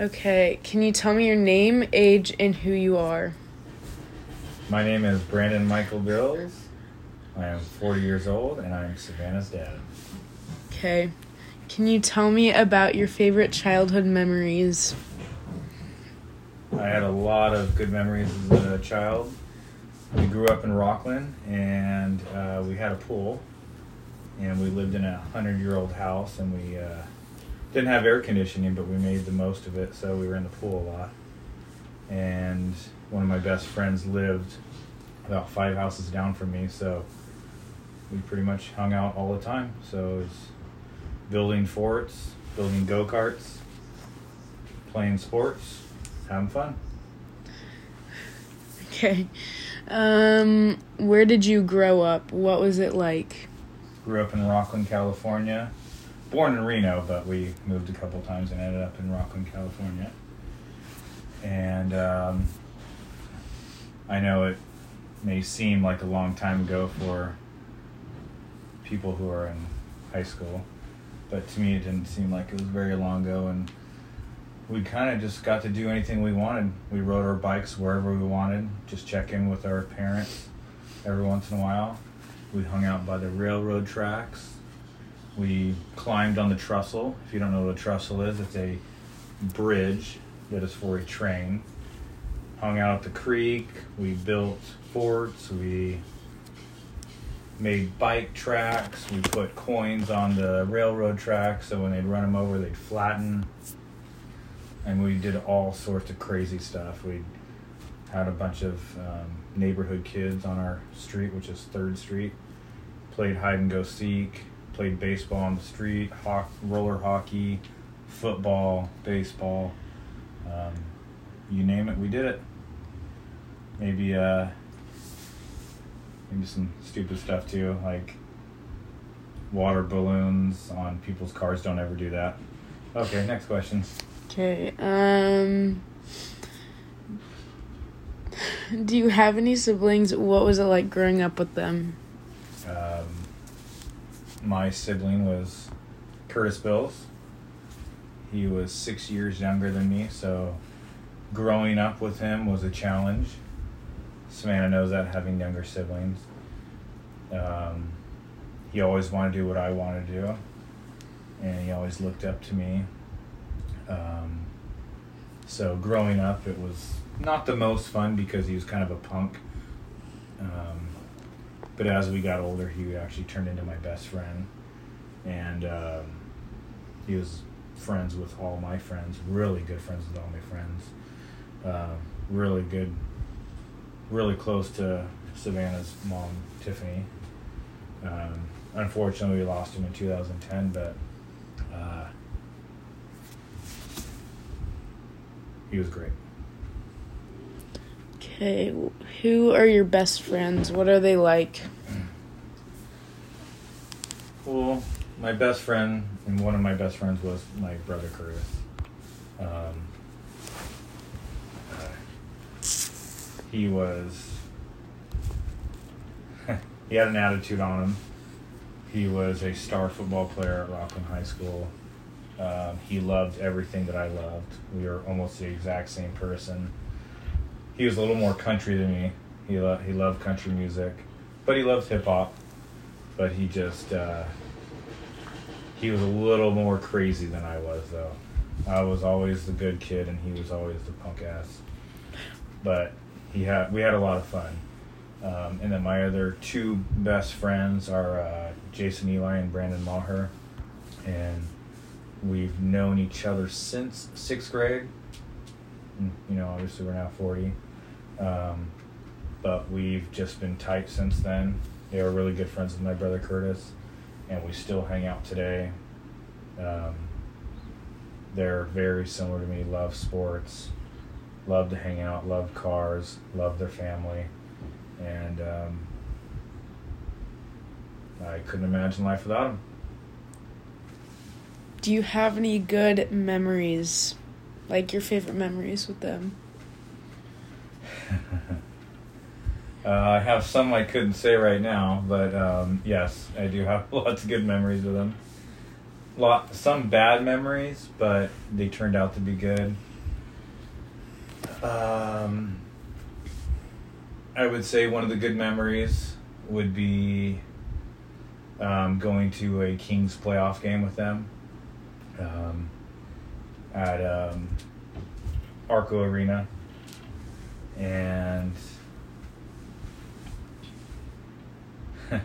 Okay, can you tell me your name, age, and who you are? My name is Brandon Michael Bills. I am 40 years old and I'm Savannah's dad. Okay. Can you tell me about your favorite childhood memories? I had a lot of good memories as a child. We grew up in Rocklin and uh, we had a pool and we lived in a 100 year old house and we uh, didn't have air conditioning, but we made the most of it, so we were in the pool a lot. And one of my best friends lived about five houses down from me, so we pretty much hung out all the time. So it was building forts, building go karts, playing sports, having fun. Okay. Um, where did you grow up? What was it like? Grew up in Rocklin, California. Born in Reno, but we moved a couple times and ended up in Rocklin, California. And um, I know it may seem like a long time ago for people who are in high school, but to me it didn't seem like it was very long ago. And we kind of just got to do anything we wanted. We rode our bikes wherever we wanted, just check in with our parents every once in a while. We hung out by the railroad tracks. We climbed on the trestle. If you don't know what a trestle is, it's a bridge that is for a train. Hung out at the creek. We built forts. We made bike tracks. We put coins on the railroad tracks so when they'd run them over, they'd flatten. And we did all sorts of crazy stuff. We had a bunch of um, neighborhood kids on our street, which is Third Street. Played hide and go seek. Played baseball on the street, ho- roller hockey, football, baseball. Um, you name it, we did it. Maybe uh, maybe some stupid stuff too, like water balloons on people's cars. Don't ever do that. Okay, next question. Okay. Um, do you have any siblings? What was it like growing up with them? My sibling was Curtis Bills. He was six years younger than me, so growing up with him was a challenge. Savannah knows that having younger siblings. Um, he always wanted to do what I wanted to do, and he always looked up to me. Um, so growing up, it was not the most fun because he was kind of a punk. Um, but as we got older, he actually turned into my best friend, and um, he was friends with all my friends. Really good friends with all my friends. Uh, really good, really close to Savannah's mom, Tiffany. Um, unfortunately, we lost him in 2010, but uh, he was great. Okay. Who are your best friends? What are they like? Well, my best friend and one of my best friends was my brother Curtis. Um, uh, he was. he had an attitude on him. He was a star football player at Rocklin High School. Um, he loved everything that I loved. We were almost the exact same person. He was a little more country than me. He lo- he loved country music, but he loved hip hop. But he just uh, he was a little more crazy than I was, though. I was always the good kid, and he was always the punk ass. But he had we had a lot of fun. Um, and then my other two best friends are uh, Jason Eli and Brandon Maher, and we've known each other since sixth grade. And, You know, obviously we're now forty, um, but we've just been tight since then. They were really good friends with my brother Curtis, and we still hang out today. Um, they're very similar to me. Love sports, love to hang out, love cars, love their family, and um, I couldn't imagine life without them. Do you have any good memories? Like your favorite memories with them? Uh, I have some I couldn't say right now, but um, yes, I do have lots of good memories with them. lot some bad memories, but they turned out to be good. Um, I would say one of the good memories would be um, going to a Kings playoff game with them um, at um, Arco Arena, and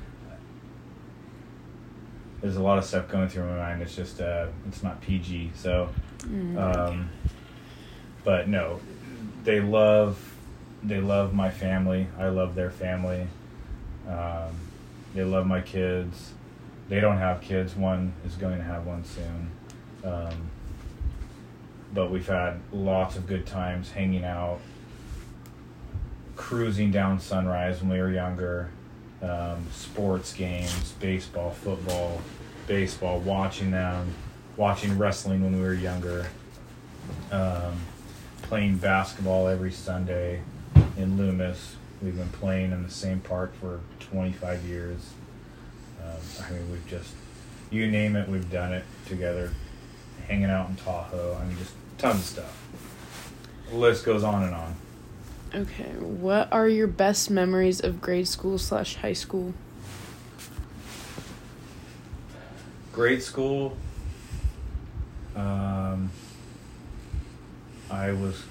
there's a lot of stuff going through my mind. It's just uh, it's not PG, so. Mm. Um, but no, they love they love my family. I love their family. Um, they love my kids. They don't have kids. One is going to have one soon. Um, but we've had lots of good times hanging out, cruising down Sunrise when we were younger, um, sports games, baseball, football, baseball, watching them, watching wrestling when we were younger, um, playing basketball every Sunday in Loomis. We've been playing in the same park for 25 years. Um, I mean, we've just, you name it, we've done it together. Hanging out in Tahoe. I mean, just tons of stuff. The list goes on and on. Okay, what are your best memories of grade school slash high school? grade school, um, I was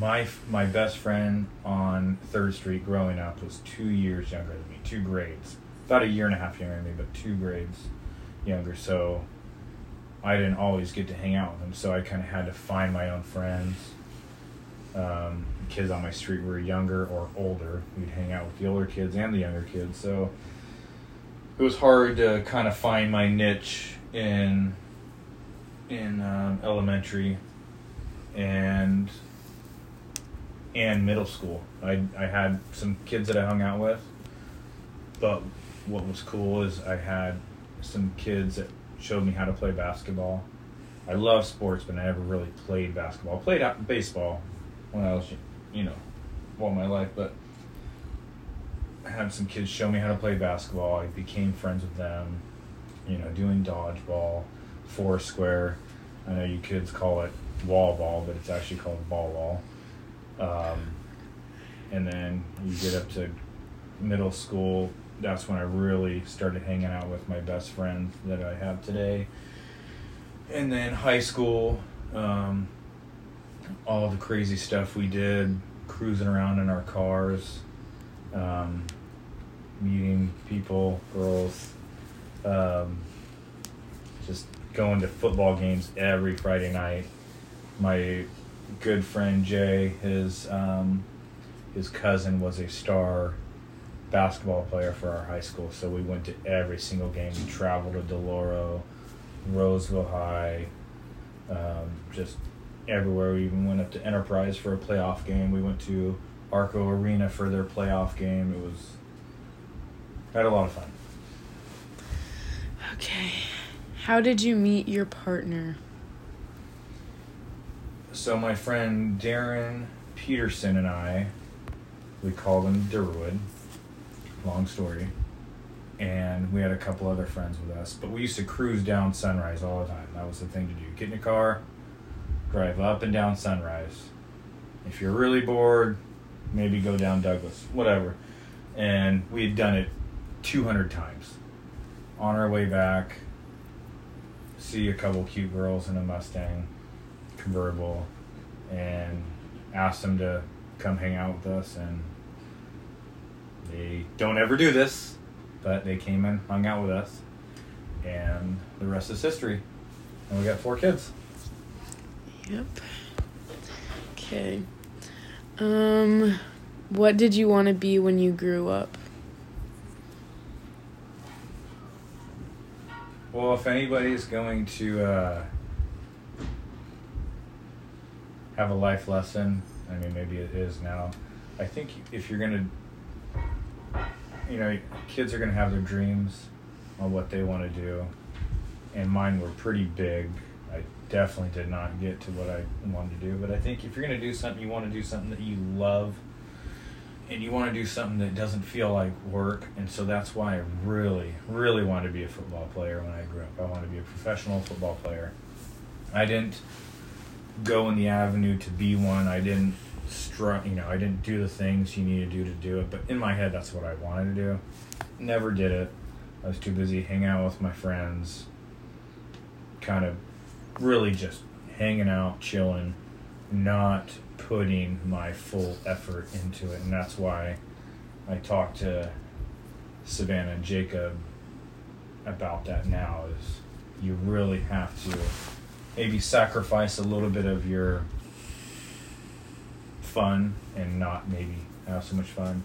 my my best friend on Third Street growing up was two years younger than me, two grades, about a year and a half younger than me, but two grades younger. So I didn't always get to hang out with him, so I kind of had to find my own friends. Um, kids on my street were younger or older. We'd hang out with the older kids and the younger kids, so it was hard to kind of find my niche in in um, elementary and and middle school. I I had some kids that I hung out with, but what was cool is I had some kids that showed me how to play basketball. I love sports, but I never really played basketball. I played baseball when I was, you know, all my life, but I had some kids show me how to play basketball. I became friends with them, you know, doing dodgeball, four square. I know you kids call it wall ball, but it's actually called ball wall. Um, and then you get up to middle school. That's when I really started hanging out with my best friends that I have today. And then high school, um, all the crazy stuff we did, cruising around in our cars, um, meeting people, girls, um, just going to football games every Friday night. My good friend Jay, his um, his cousin was a star basketball player for our high school, so we went to every single game. We traveled to Del Oro, Roseville High, um, just everywhere. We even went up to Enterprise for a playoff game. We went to Arco Arena for their playoff game. It was had a lot of fun. Okay. How did you meet your partner? So my friend Darren Peterson and I, we called him Durwood. Long story. And we had a couple other friends with us, but we used to cruise down Sunrise all the time. That was the thing to do. Get in a car, drive up and down Sunrise. If you're really bored, maybe go down Douglas, whatever. And we had done it 200 times. On our way back, see a couple cute girls in a Mustang convertible and ask them to come hang out with us and they don't ever do this but they came and hung out with us and the rest is history and we got four kids Yep. Okay. Um, what did you want to be when you grew up? well if anybody's going to uh, have a life lesson i mean maybe it is now i think if you're going to you know kids are going to have their dreams on what they want to do and mine were pretty big i definitely did not get to what i wanted to do but i think if you're going to do something you want to do something that you love and you want to do something that doesn't feel like work and so that's why i really really wanted to be a football player when i grew up. I wanted to be a professional football player. I didn't go in the avenue to be one. I didn't str- you know i didn't do the things you need to do to do it but in my head that's what i wanted to do. Never did it. I was too busy hanging out with my friends kind of really just hanging out chilling not putting my full effort into it, and that's why I talked to Savannah and Jacob about that now. Is you really have to maybe sacrifice a little bit of your fun and not maybe have so much fun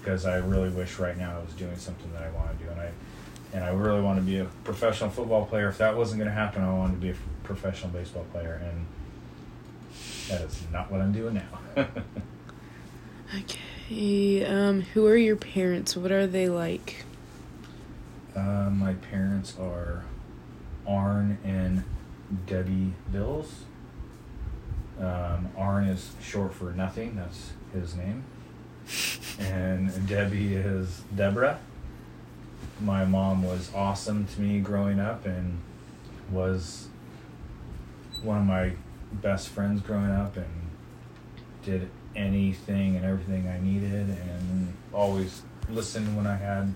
because I really wish right now I was doing something that I want to do and I and I really want to be a professional football player. If that wasn't going to happen, I wanted to be a professional baseball player and that is not what I'm doing now. okay. Um, who are your parents? What are they like? Uh, my parents are Arn and Debbie Bills. Um, Arn is short for nothing. That's his name. and Debbie is Deborah. My mom was awesome to me growing up and was one of my best friends growing up and did anything and everything I needed and always listened when I had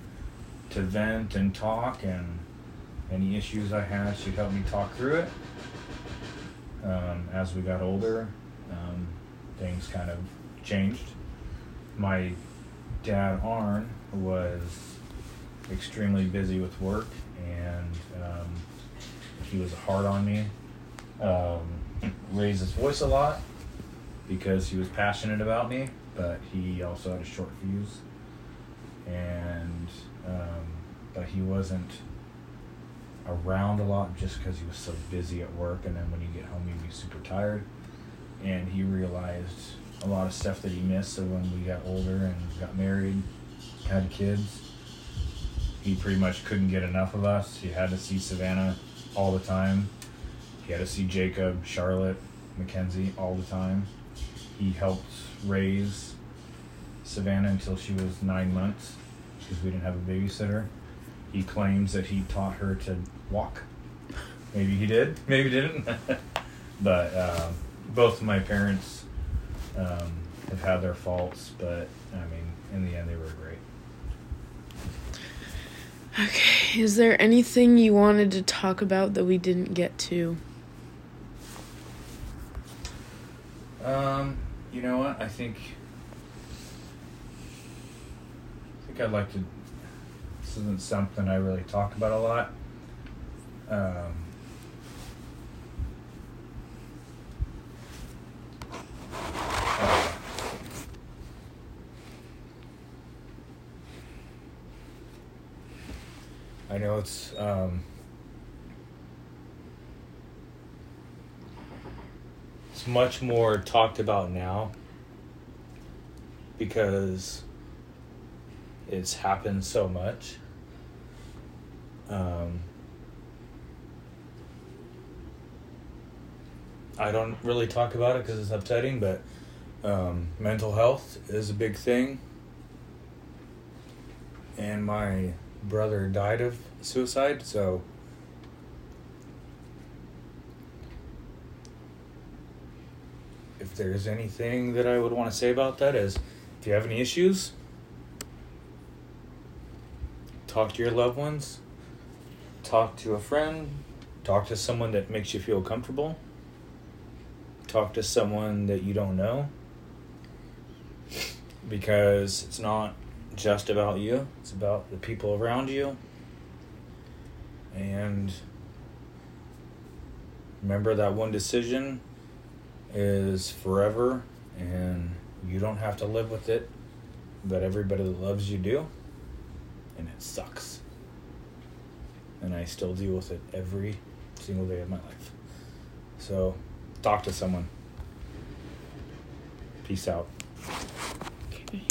to vent and talk and any issues I had, she'd help me talk through it. Um, as we got older, um, things kind of changed. My dad, Arn, was extremely busy with work and um, he was hard on me. Um, raised his voice a lot because he was passionate about me, but he also had a short fuse. And, um, but he wasn't around a lot just because he was so busy at work. And then when you get home, he'd be super tired. And he realized a lot of stuff that he missed. So when we got older and got married, had kids, he pretty much couldn't get enough of us. He had to see Savannah all the time he had to see Jacob, Charlotte, Mackenzie all the time. He helped raise Savannah until she was nine months because we didn't have a babysitter. He claims that he taught her to walk. Maybe he did, maybe didn't. but um, both of my parents um, have had their faults, but I mean, in the end, they were great. Okay, is there anything you wanted to talk about that we didn't get to? Um, you know what? I think I think I'd like to. This isn't something I really talk about a lot. Um, uh, I know it's um, it's much more talked about now because it's happened so much. Um, I don't really talk about it because it's upsetting, but um, mental health is a big thing. And my brother died of suicide, so if there's anything that I would want to say about that is if you have any issues, talk to your loved ones, talk to a friend, talk to someone that makes you feel comfortable, talk to someone that you don't know because it's not just about you, it's about the people around you. And remember that one decision is forever and you don't have to live with it, but everybody that loves you do. And it sucks. And I still deal with it every single day of my life. So, talk to someone. Peace out. Okay.